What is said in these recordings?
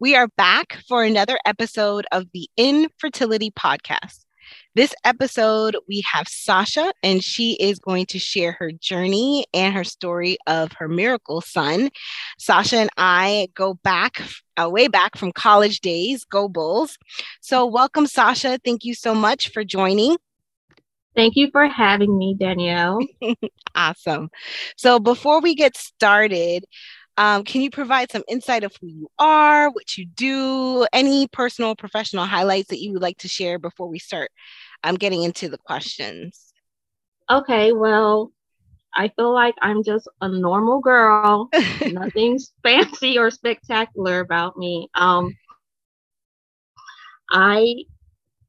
We are back for another episode of the Infertility Podcast. This episode, we have Sasha, and she is going to share her journey and her story of her miracle son. Sasha and I go back, uh, way back from college days. Go Bulls. So, welcome, Sasha. Thank you so much for joining. Thank you for having me, Danielle. awesome. So, before we get started, um, can you provide some insight of who you are, what you do, any personal, professional highlights that you would like to share before we start um, getting into the questions? Okay, well, I feel like I'm just a normal girl. Nothing's fancy or spectacular about me. Um, I,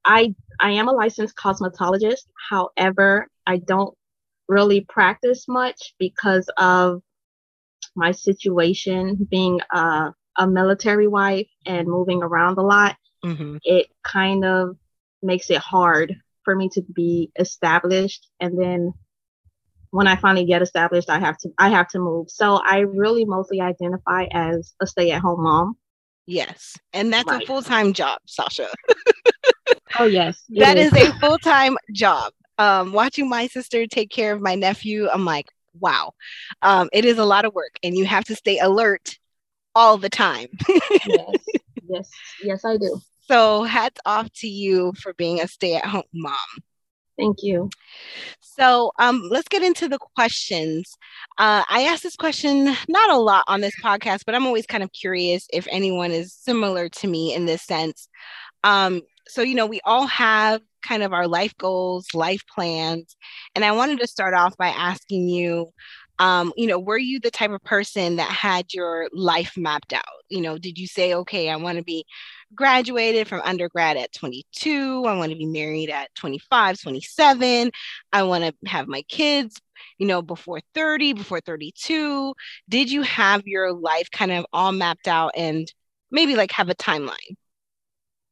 I, I am a licensed cosmetologist. However, I don't really practice much because of my situation being a, a military wife and moving around a lot, mm-hmm. it kind of makes it hard for me to be established. And then when I finally get established, I have to I have to move. So I really mostly identify as a stay-at-home mom. Yes, and that's right. a full-time job, Sasha. oh yes, that is. is a full-time job. Um, watching my sister take care of my nephew, I'm like, wow, um, it is a lot of work and you have to stay alert all the time. yes, yes, yes, I do. So, hats off to you for being a stay at home mom. Thank you. So um, let's get into the questions. Uh, I ask this question not a lot on this podcast, but I'm always kind of curious if anyone is similar to me in this sense. Um, so, you know, we all have kind of our life goals, life plans. And I wanted to start off by asking you, um, you know, were you the type of person that had your life mapped out? You know, did you say, okay, I want to be graduated from undergrad at 22, I want to be married at 25, 27, I want to have my kids, you know, before 30, before 32? Did you have your life kind of all mapped out and maybe like have a timeline?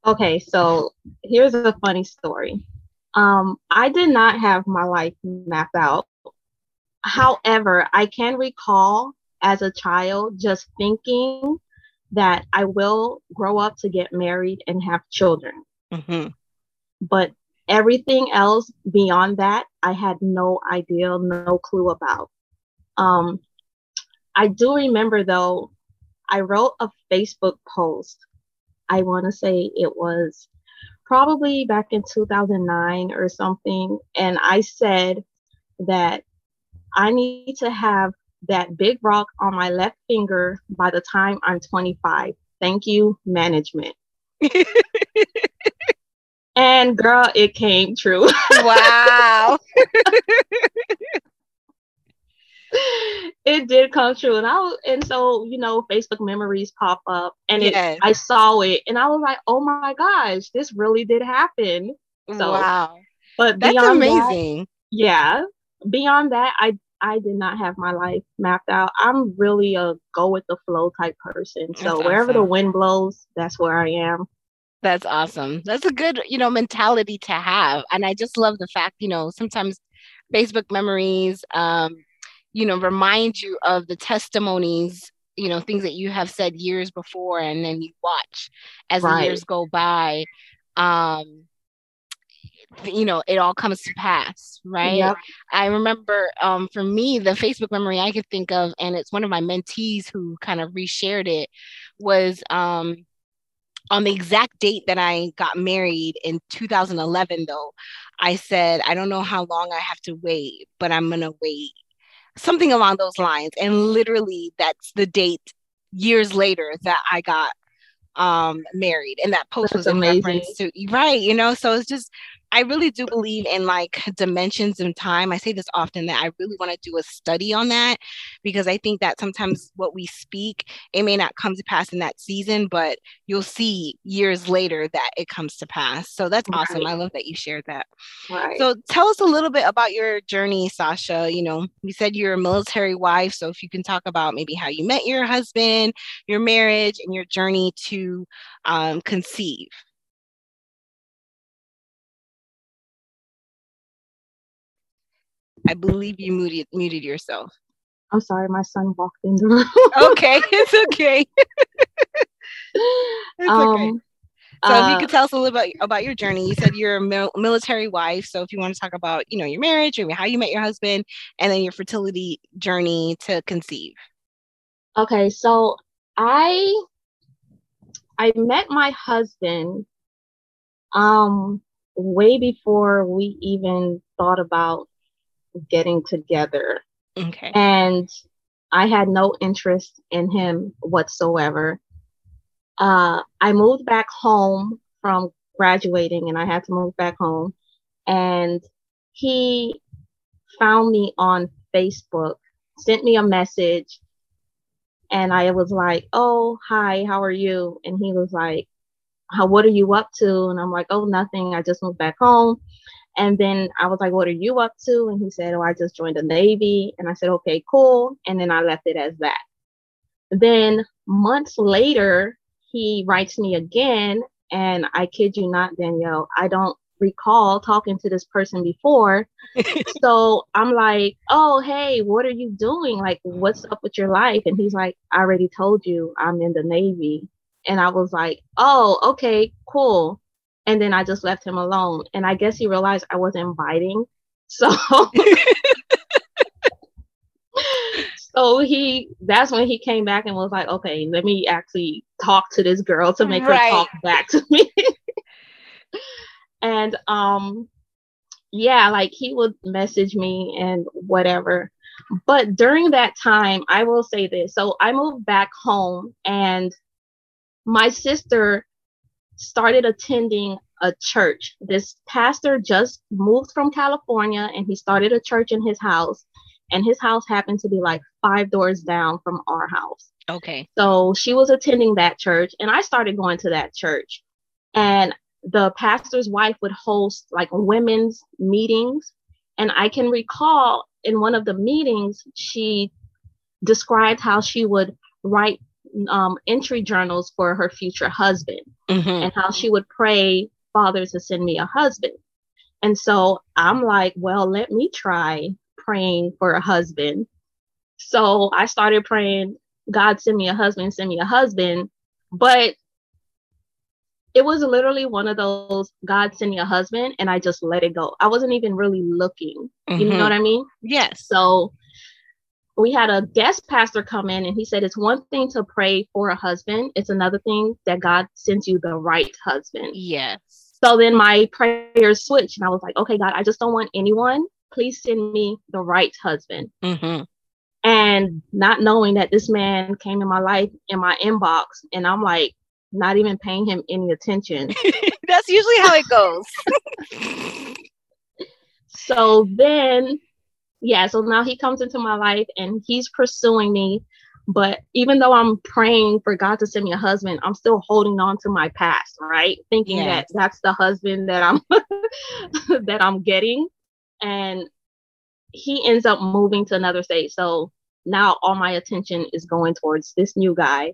Okay, so here's a funny story. Um, I did not have my life mapped out. However, I can recall as a child just thinking that I will grow up to get married and have children. Mm-hmm. But everything else beyond that, I had no idea, no clue about. Um, I do remember though, I wrote a Facebook post I want to say it was probably back in 2009 or something. And I said that I need to have that big rock on my left finger by the time I'm 25. Thank you, management. and girl, it came true. wow. it did come true. And I was, and so, you know, Facebook memories pop up and it, yes. I saw it and I was like, oh my gosh, this really did happen. So, wow. But that's amazing. That, yeah. Beyond that, I I did not have my life mapped out. I'm really a go with the flow type person. So that's wherever the wind blows, that's where I am. That's awesome. That's a good, you know, mentality to have. And I just love the fact, you know, sometimes Facebook memories, um, you know remind you of the testimonies you know things that you have said years before and then you watch as right. the years go by um you know it all comes to pass right yep. i remember um for me the facebook memory i could think of and it's one of my mentees who kind of reshared it was um on the exact date that I got married in 2011, though, I said, I don't know how long I have to wait, but I'm going to wait something along those lines. And literally, that's the date years later that I got um married and that post that's was in amazing. reference to right you know so it's just I really do believe in like dimensions in time. I say this often that I really want to do a study on that because I think that sometimes what we speak, it may not come to pass in that season, but you'll see years later that it comes to pass. So that's right. awesome. I love that you shared that. Right. So tell us a little bit about your journey, Sasha. You know, you said you're a military wife. So if you can talk about maybe how you met your husband, your marriage, and your journey to um, conceive. I believe you muted muted yourself. I'm sorry, my son walked in the room. okay, it's okay. it's um, okay. So uh, if you uh, could tell us a little bit about, about your journey, you said you're a mil- military wife. So if you want to talk about, you know, your marriage or how you met your husband, and then your fertility journey to conceive. Okay, so I I met my husband um way before we even thought about getting together. Okay. And I had no interest in him whatsoever. Uh, I moved back home from graduating and I had to move back home. And he found me on Facebook, sent me a message, and I was like, Oh, hi, how are you? And he was like, How, what are you up to? And I'm like, Oh, nothing. I just moved back home. And then I was like, What are you up to? And he said, Oh, I just joined the Navy. And I said, Okay, cool. And then I left it as that. Then months later, he writes me again. And I kid you not, Danielle, I don't recall talking to this person before. so I'm like, Oh, hey, what are you doing? Like, what's up with your life? And he's like, I already told you I'm in the Navy. And I was like, Oh, okay, cool and then I just left him alone. And I guess he realized I wasn't biting. So so he that's when he came back and was like, okay, let me actually talk to this girl to make right. her talk back to me. and um yeah, like he would message me and whatever. But during that time, I will say this. So I moved back home and my sister started attending a church. This pastor just moved from California and he started a church in his house. And his house happened to be like five doors down from our house. Okay. So she was attending that church and I started going to that church. And the pastor's wife would host like women's meetings. And I can recall in one of the meetings, she described how she would write um, entry journals for her future husband mm-hmm. and how she would pray father to send me a husband. And so I'm like, well, let me try praying for a husband. So I started praying, God send me a husband, send me a husband. But it was literally one of those God send me a husband and I just let it go. I wasn't even really looking. Mm-hmm. You know what I mean? Yes. So we had a guest pastor come in and he said it's one thing to pray for a husband it's another thing that god sends you the right husband. Yes. So then my prayers switched and i was like okay god i just don't want anyone please send me the right husband. Mm-hmm. and not knowing that this man came in my life in my inbox and i'm like not even paying him any attention. That's usually how it goes. So then yeah, so now he comes into my life and he's pursuing me. But even though I'm praying for God to send me a husband, I'm still holding on to my past, right? Thinking yes. that that's the husband that I'm that I'm getting. And he ends up moving to another state. So now all my attention is going towards this new guy.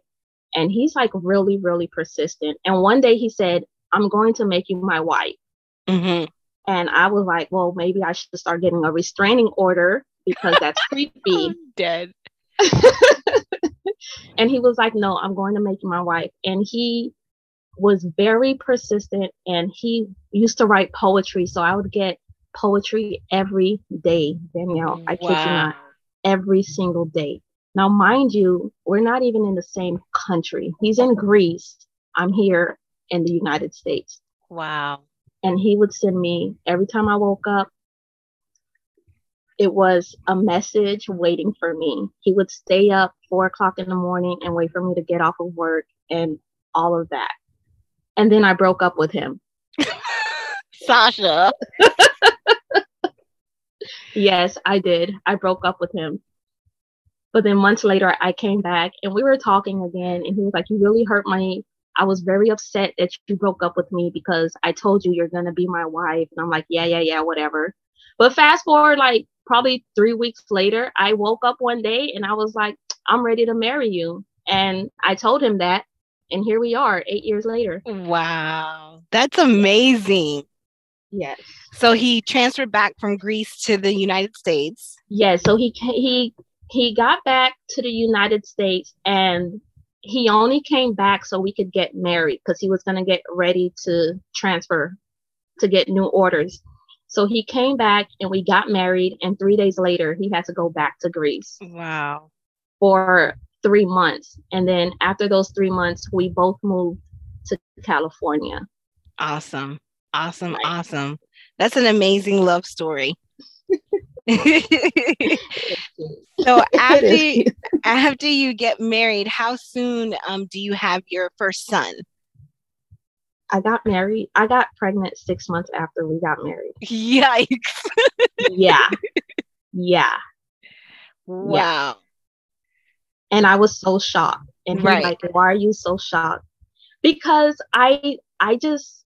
And he's like really, really persistent. And one day he said, I'm going to make you my wife. Mm-hmm. And I was like, well, maybe I should start getting a restraining order because that's creepy. Dead. and he was like, no, I'm going to make you my wife. And he was very persistent and he used to write poetry. So I would get poetry every day, Danielle. I kid wow. you not, every single day. Now, mind you, we're not even in the same country. He's in Greece. I'm here in the United States. Wow and he would send me every time I woke up. It was a message waiting for me. He would stay up four o'clock in the morning and wait for me to get off of work and all of that. And then I broke up with him. Sasha. yes, I did. I broke up with him. But then months later, I came back and we were talking again. And he was like, You really hurt my. I was very upset that you broke up with me because I told you you're going to be my wife. And I'm like, Yeah, yeah, yeah, whatever. But fast forward, like probably three weeks later, I woke up one day and I was like, I'm ready to marry you. And I told him that. And here we are, eight years later. Wow. That's amazing. Yes. So he transferred back from Greece to the United States. Yes. So he he he got back to the United States and he only came back so we could get married because he was going to get ready to transfer to get new orders. So he came back and we got married. And three days later, he had to go back to Greece. Wow. For three months. And then after those three months, we both moved to California. Awesome. Awesome. Right. Awesome. That's an amazing love story. so after you, after you get married, how soon um, do you have your first son? I got married. I got pregnant six months after we got married. Yikes. yeah. Yeah. Wow. Yeah. And I was so shocked. And right. like, why are you so shocked? Because I I just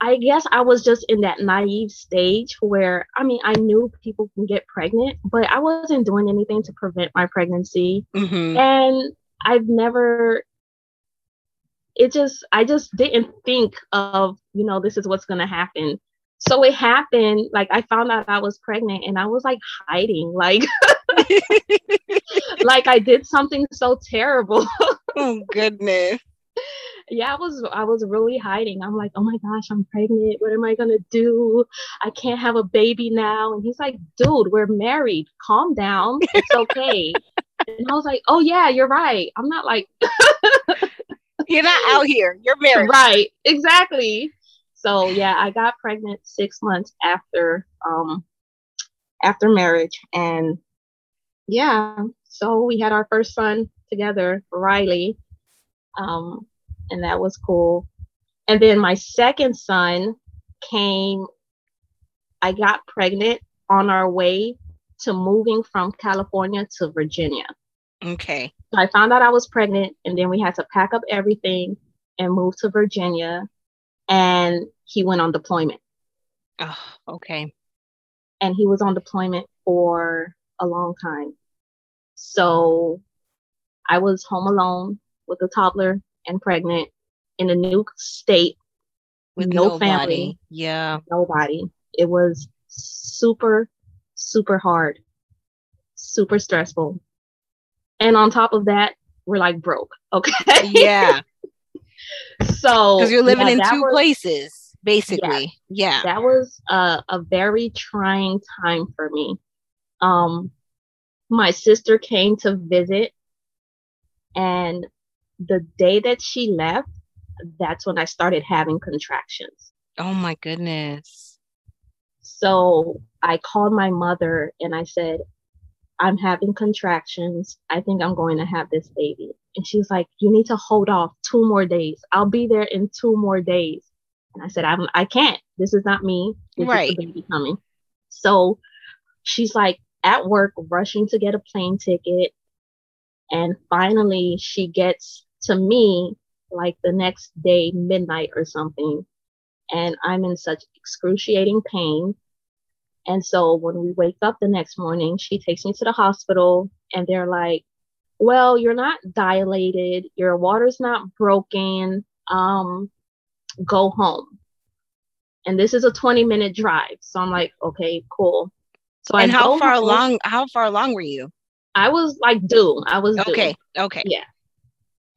I guess I was just in that naive stage where I mean I knew people can get pregnant, but I wasn't doing anything to prevent my pregnancy. Mm-hmm. And I've never it just I just didn't think of, you know, this is what's gonna happen. So it happened, like I found out I was pregnant and I was like hiding, like like I did something so terrible. oh goodness yeah, I was I was really hiding. I'm like, oh my gosh, I'm pregnant. What am I gonna do? I can't have a baby now. And he's like, dude, we're married. Calm down. It's okay. and I was like, oh yeah, you're right. I'm not like You're not out here. You're married. Right. Exactly. So yeah, I got pregnant six months after um after marriage. And yeah, so we had our first son together, Riley. Um, and that was cool. And then my second son came, I got pregnant on our way to moving from California to Virginia. Okay. So I found out I was pregnant, and then we had to pack up everything and move to Virginia. And he went on deployment. Oh, okay. And he was on deployment for a long time. So I was home alone with a toddler and pregnant in a new state with no nobody. family. Yeah. Nobody. It was super, super hard, super stressful. And on top of that, we're like broke. Okay. Yeah. so because you're living yeah, in two was, places, basically. Yeah. yeah. That was a, a very trying time for me. Um my sister came to visit and the day that she left, that's when I started having contractions. Oh my goodness. So I called my mother and I said, I'm having contractions. I think I'm going to have this baby. And she was like, You need to hold off two more days. I'll be there in two more days. And I said, I'm I can't. This is not me. This right. is the baby coming. So she's like at work rushing to get a plane ticket. And finally she gets to me like the next day, midnight or something. And I'm in such excruciating pain. And so when we wake up the next morning, she takes me to the hospital and they're like, well, you're not dilated, your water's not broken. Um, go home. And this is a 20 minute drive. So I'm like, okay, cool. So and I how far home. along how far along were you? I was like due. I was okay. Due. Okay. Yeah.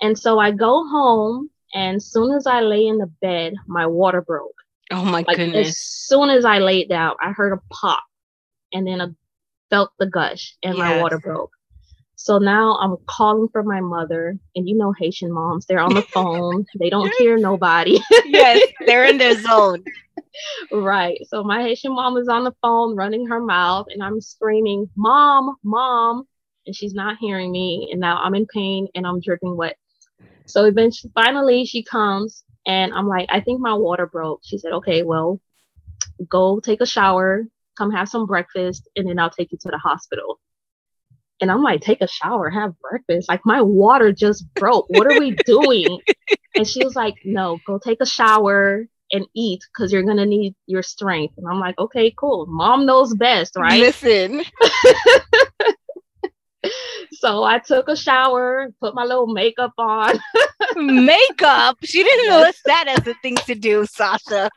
And so I go home, and as soon as I lay in the bed, my water broke. Oh my like, goodness. As soon as I laid down, I heard a pop and then I felt the gush and yes. my water broke. So now I'm calling for my mother, and you know Haitian moms, they're on the phone. they don't hear nobody. yes, they're in their zone. right. So my Haitian mom is on the phone running her mouth, and I'm screaming, Mom, Mom. And she's not hearing me. And now I'm in pain and I'm dripping wet. So eventually, finally, she comes And I'm like, I think my water broke. She said, okay, well, go take a shower, come have some breakfast, and then I'll take you to the hospital. And I'm like, take a shower, have breakfast. Like, my water just broke. What are we doing? and she was like, no, go take a shower and eat because you're going to need your strength. And I'm like, okay, cool. Mom knows best, right? Listen. so I took a shower, put my little makeup on. makeup? She didn't list that as a thing to do, Sasha.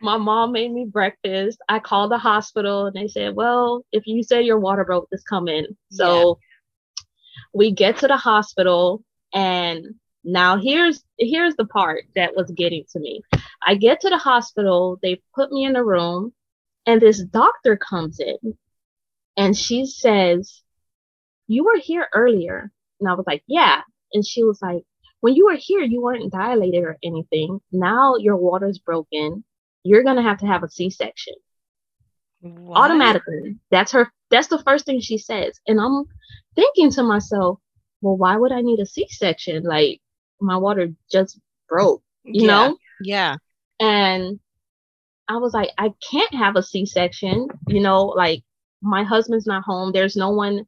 my mom made me breakfast. I called the hospital and they said, Well, if you say your water broke, just come in. So yeah. we get to the hospital and now here's here's the part that was getting to me. I get to the hospital, they put me in the room, and this doctor comes in and she says, You were here earlier. And I was like, Yeah. And she was like, When you were here, you weren't dilated or anything. Now your water's broken. You're gonna have to have a C-section. What? Automatically. That's her that's the first thing she says. And I'm thinking to myself, well, why would I need a C-section? Like my water just broke, you yeah. know? Yeah. And I was like, I can't have a C-section, you know, like my husband's not home. There's no one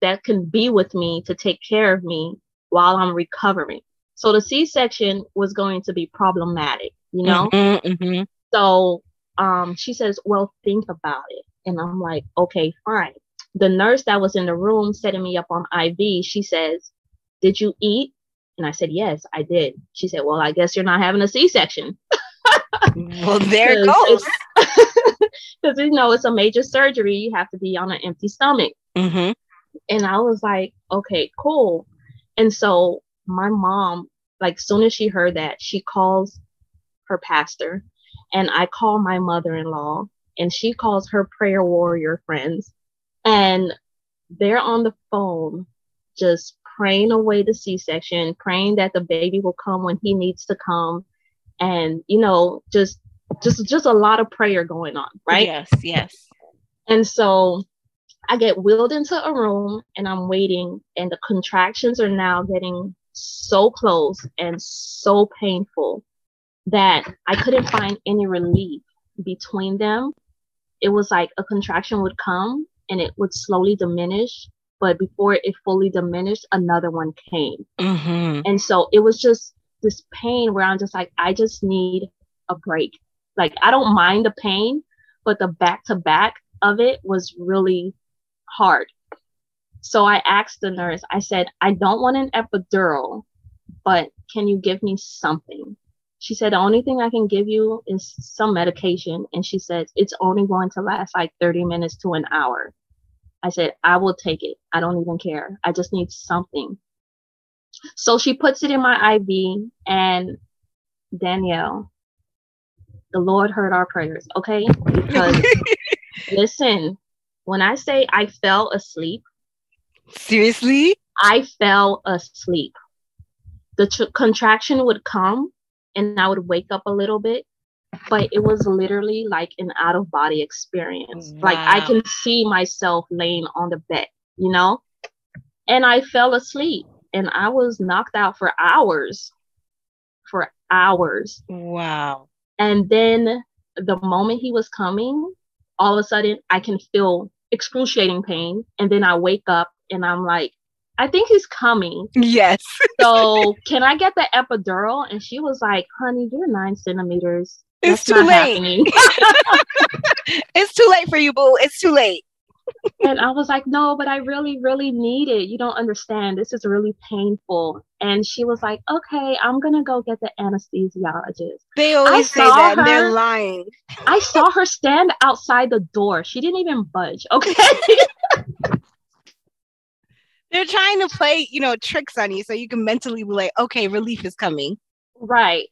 that can be with me to take care of me while I'm recovering. So the C-section was going to be problematic, you know? Mm-hmm, mm-hmm. So um, she says, Well, think about it. And I'm like, Okay, fine. The nurse that was in the room setting me up on IV, she says, Did you eat? And I said, Yes, I did. She said, Well, I guess you're not having a C section. well, there it goes. Because, you know, it's a major surgery. You have to be on an empty stomach. Mm-hmm. And I was like, Okay, cool. And so my mom, like, soon as she heard that, she calls her pastor and I call my mother in law and she calls her prayer warrior friends. And they're on the phone just praying away the C-section, praying that the baby will come when he needs to come, and you know, just just just a lot of prayer going on, right? Yes, yes. And so I get wheeled into a room and I'm waiting, and the contractions are now getting so close and so painful that I couldn't find any relief between them. It was like a contraction would come and it would slowly diminish but before it fully diminished, another one came. Mm-hmm. And so it was just this pain where I'm just like, I just need a break. Like, I don't mind the pain, but the back to back of it was really hard. So I asked the nurse, I said, I don't want an epidural, but can you give me something? She said, the only thing I can give you is some medication. And she said, it's only going to last like 30 minutes to an hour. I said, I will take it. I don't even care. I just need something. So she puts it in my IV and Danielle, the Lord heard our prayers, okay? Because listen, when I say I fell asleep, seriously, I fell asleep. The tr- contraction would come and I would wake up a little bit but it was literally like an out of body experience. Wow. Like I can see myself laying on the bed, you know? And I fell asleep and I was knocked out for hours. For hours. Wow. And then the moment he was coming, all of a sudden I can feel excruciating pain. And then I wake up and I'm like, I think he's coming. Yes. so can I get the epidural? And she was like, honey, you're nine centimeters it's too late. it's too late for you, boo. It's too late. And I was like, no, but I really, really need it. You don't understand. This is really painful. And she was like, okay, I'm going to go get the anesthesiologist. They always say that her, they're lying. I saw her stand outside the door. She didn't even budge. Okay. they're trying to play, you know, tricks on you so you can mentally be like, okay, relief is coming. Right.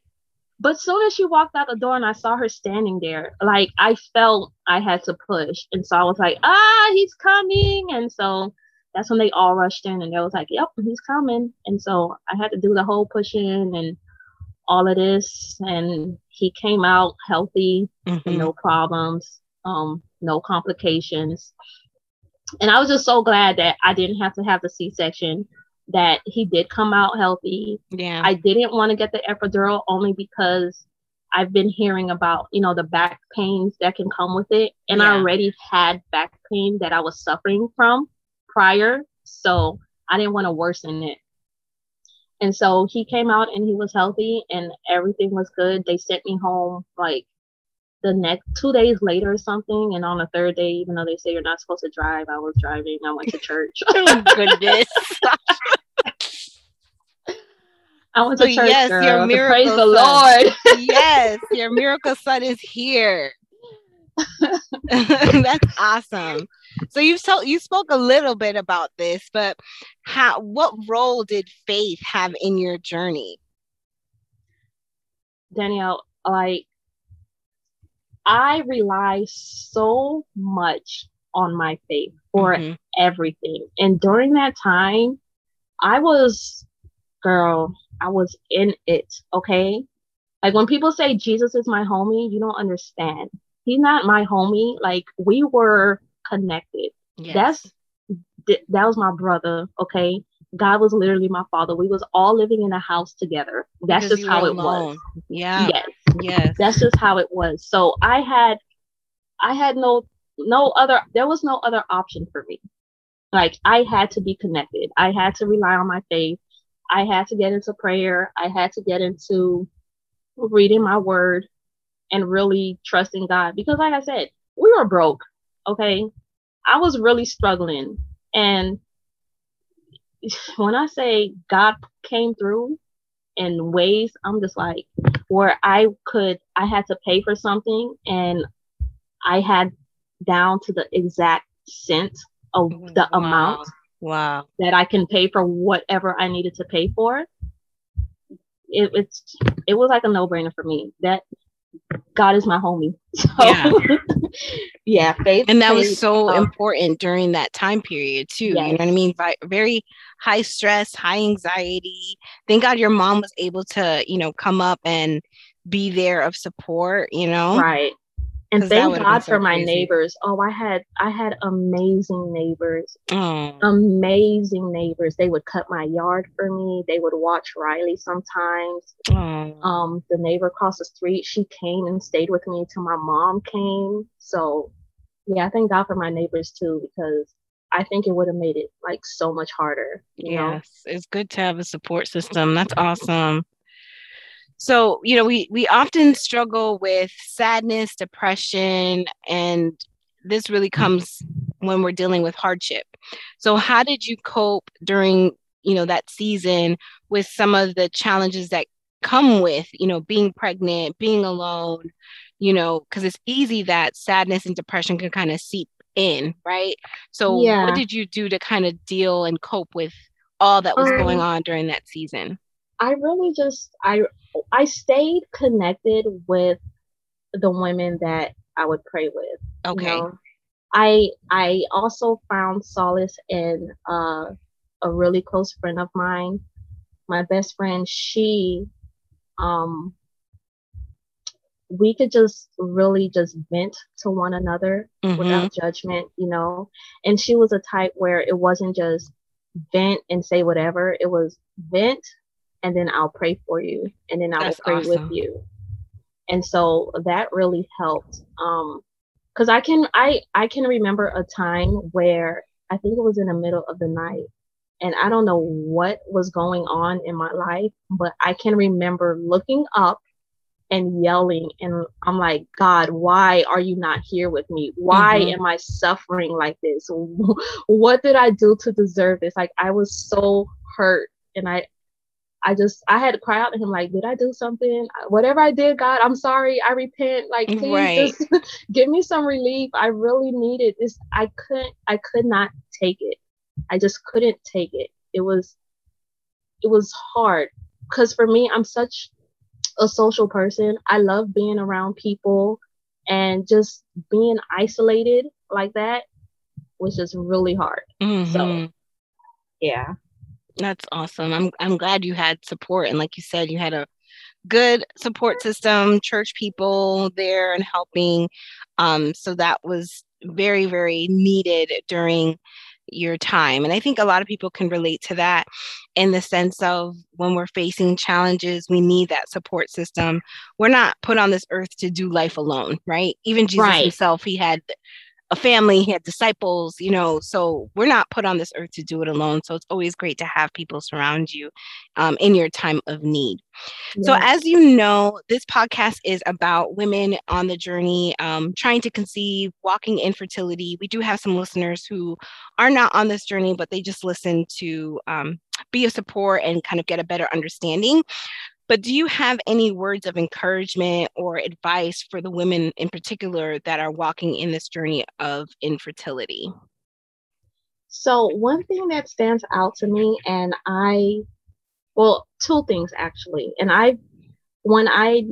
But soon as she walked out the door and I saw her standing there, like I felt I had to push. And so I was like, ah, he's coming. And so that's when they all rushed in and they was like, yep, he's coming. And so I had to do the whole pushing and all of this. And he came out healthy, mm-hmm. no problems, um, no complications. And I was just so glad that I didn't have to have the C section that he did come out healthy. Yeah. I didn't want to get the epidural only because I've been hearing about, you know, the back pains that can come with it. And I already had back pain that I was suffering from prior. So I didn't want to worsen it. And so he came out and he was healthy and everything was good. They sent me home like the next two days later or something. And on the third day, even though they say you're not supposed to drive, I was driving. I went to church. oh goodness. I went So to church. yes, girl, your miracle praise the. Lord. yes, your miracle son is here. That's awesome. So you've told you spoke a little bit about this, but how what role did faith have in your journey? Danielle, like I rely so much on my faith for Mhm. everything. And during that time, I was, girl, I was in it. Okay. Like when people say Jesus is my homie, you don't understand. He's not my homie. Like we were connected. Yes. That's that was my brother. Okay. God was literally my father. We was all living in a house together. That's Because just how it was. alone. Yeah. Yes Yes. that's just how it was so i had i had no no other there was no other option for me like i had to be connected i had to rely on my faith i had to get into prayer. I had to get into reading my word and really trusting god because like i said we were broke okay? I was really struggling. And when i say god came through in ways i'm just like where I could, I had to pay for something and I had down to the exact cent of oh the Wow. amount Wow. that I can pay for whatever I needed to pay for. It, it's, it was like a no brainer for me that God is my homie. So Yeah. yeah, faith. And that was so um, important during that time period too. You know what I mean? Vi- very high stress, high anxiety. Thank God your mom was able to, you know, come up and be there of support, you know? right. And thank God so for my crazy. neighbors. Oh, I had I had amazing neighbors. Amazing neighbors. They would cut my yard for me. They would watch Riley sometimes. Um, the neighbor across the street, she came and stayed with me until my mom came. So yeah, I thank God for my neighbors too, because I think it would have made it like so much harder. You know? yes. It's good to have a support system. That's awesome. So, you know, we we often struggle with sadness, depression, and this really comes when we're dealing with hardship. So, how did you cope during, you know, that season with some of the challenges that come with, you know, being pregnant, being alone, you know, because it's easy that sadness and depression can kind of seep in, right? So, Yeah. what did you do to kind of deal and cope with all that was going Um, on during that season? I really just I I stayed connected with the women that I would pray with. you Okay. know. I I also found solace in uh, a really close friend of mine. My best friend, she um we could just really just vent to one another Mhm. without judgment, you know. And she was a type where it wasn't just vent and say whatever. It was vent and then I'll pray for you and then I That's pray awesome. with you. And so that really helped. Um because I can I I can remember a time where I think it was in the middle of the night and I don't know what was going on in my life, but I can remember looking up and yelling and I'm like, God, why are you not here with me? Why Mhm. am I suffering like this? What did I do to deserve this? Like I was so hurt and I I just I had to cry out to him like, did I do something? Whatever I did, God, I'm sorry. I repent. Like please Right. just give me some relief. I really needed this. I couldn't I could not take it. I just couldn't take it. It was it was hard because for me, I'm such a social person. I love being around people and just being isolated like that was just really hard. Mhm. Yeah. That's awesome. I'm I'm glad you had support and like you said you had a good support system, church people there and helping um so that was very very needed during your time. And I think a lot of people can relate to that in the sense of when we're facing challenges, we need that support system. We're not put on this earth to do life alone, right? Even Jesus right. himself, he had a family, he had disciples, you know, so we're not put on this earth to do it alone. So it's always great to have people surround you um, in your time of need. Yeah. So, as you know, this podcast is about women on the journey, um, trying to conceive, walking infertility. We do have some listeners who are not on this journey, but they just listen to um, be a support and kind of get a better understanding. But do you have any words of encouragement or advice for the women in particular that are walking in this journey of infertility? So, one thing that stands out to me, and I, well, two things actually. And I, when I,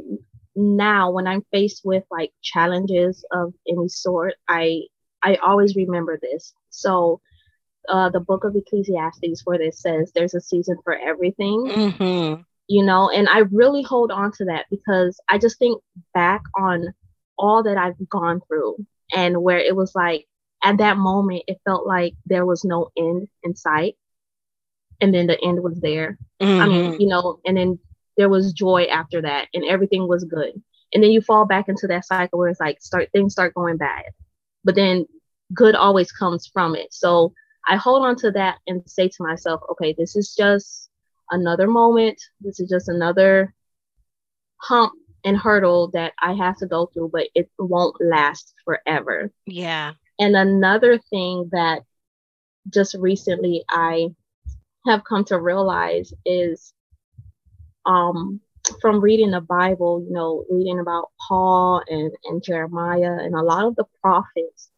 now, when I'm faced with like challenges of any sort, I, I always remember this. So, uh, the book of Ecclesiastes, where it says there's a season for everything. Mm-hmm you know, and I really hold on to that because I just think back on all that I've gone through and where it was like at that moment it felt like there was no end in sight and then the end was there. Mm-hmm. I mean, mm-hmm. you know, and then there was joy after that and everything was good. And then you fall back into that cycle where it's like start things start going bad. But then good always comes from it. So I hold on to that and say to myself, okay, this is just another moment. This is just another hump and hurdle that I have to go through, but it won't last forever. Yeah. And another thing that just recently I have come to realize is um from reading the Bible, you know, reading about Paul and, and Jeremiah and a lot of the prophets,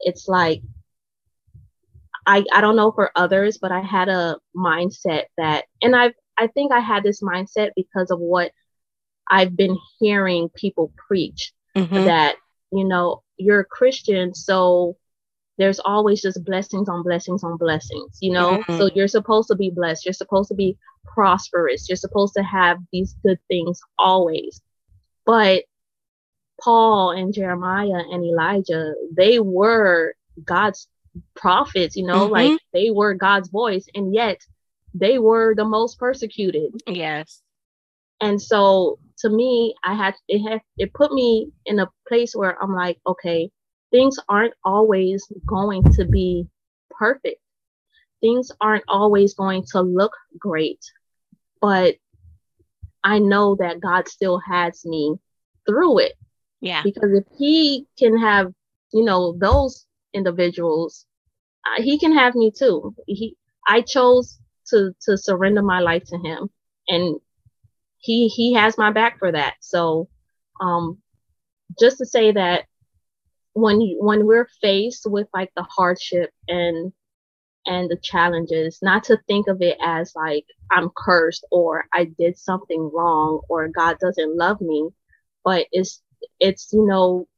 it's like I, I don't know for others, but I had a mindset that, and I I think I had this mindset because of what I've been hearing people preach mm-hmm. that, you know, you're a Christian, so there's always just blessings on blessings on blessings, you know? Mm-hmm. So you're supposed to be blessed. You're supposed to be prosperous. You're supposed to have these good things always. But Paul and Jeremiah and Elijah, they were God's prophets, you know, mm-hmm. like they were God's voice, and yet they were the most persecuted. Yes. And so to me, I had it had it put me in a place where I'm like, okay, things aren't always going to be perfect. Things aren't always going to look great, but I know that God still has me through it. Yeah. Because if he can have, you know, those individuals, uh, he can have me too. He, I chose to to surrender my life to him, and he he has my back for that. So, um, just to say that when when we're faced with like the hardship and and the challenges, not to think of it as like I'm cursed or I did something wrong or God doesn't love me, but it's it's you know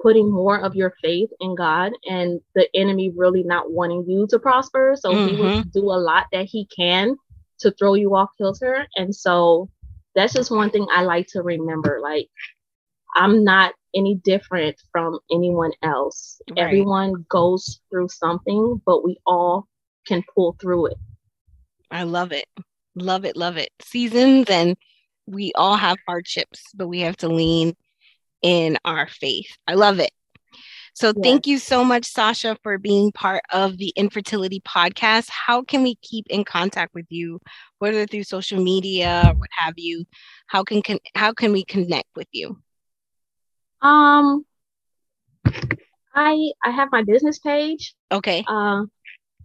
putting more of your faith in God and the enemy really not wanting you to prosper. So mm-hmm. he will mm-hmm. do a lot that he can to throw you off kilter. And so that's just one thing I like to remember. Like, I'm not any different from anyone else. Right. Everyone goes through something, but we all can pull through it. I love it. Love it. Love it. Seasons and we all have hardships, but we have to lean in our faith. I love it. So yes. thank you so much, Sasha, for being part of the infertility podcast. How can we keep in contact with you, whether through social media, or what have you? How can, can how can we connect with you? Um, I I have my business page. Okay. Uh,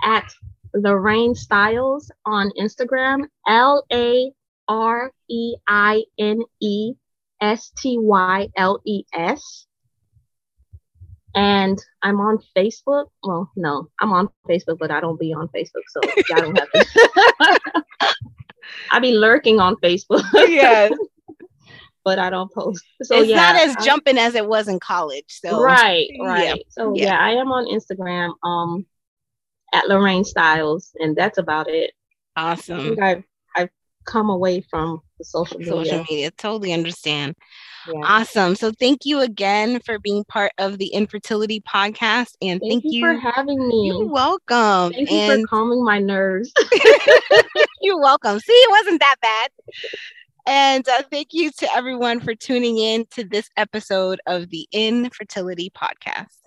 at Lareine Styles on Instagram. L A R E I N E S T Y L E S. And I'm on Facebook. Well, no, I'm on Facebook, but I don't be on Facebook, so I don't have to. I be lurking on Facebook. yes. but I don't post. So it's yeah, not as I, jumping as it was in college. So right, right. Yeah. So yeah. yeah, I am on Instagram um at Lareine Styles, and that's about it. Awesome. I've I've come away from the social media. Social media, totally understand. Yeah. Awesome. So thank you again for being part of the infertility podcast. And thank, thank you, you, for having me. You're welcome. Thank and you for calming my nerves. you're welcome. See, it wasn't that bad. And uh, thank you to everyone for tuning in to this episode of the Infertility Podcast.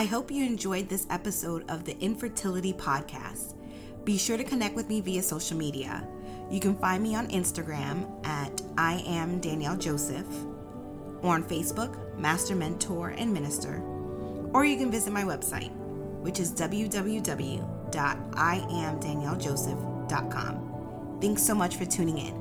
I hope you enjoyed this episode of the Infertility Podcast. Be sure to connect with me via social media. You can find me on Instagram at I am Danielle Joseph, or on Facebook, Master Mentor and Minister, or you can visit my website, which is www.iamdaniellejoseph.com. Thanks so much for tuning in.